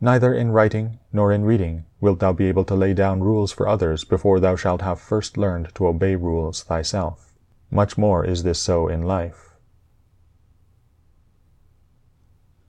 Neither in writing nor in reading wilt thou be able to lay down rules for others before thou shalt have first learned to obey rules thyself. Much more is this so in life.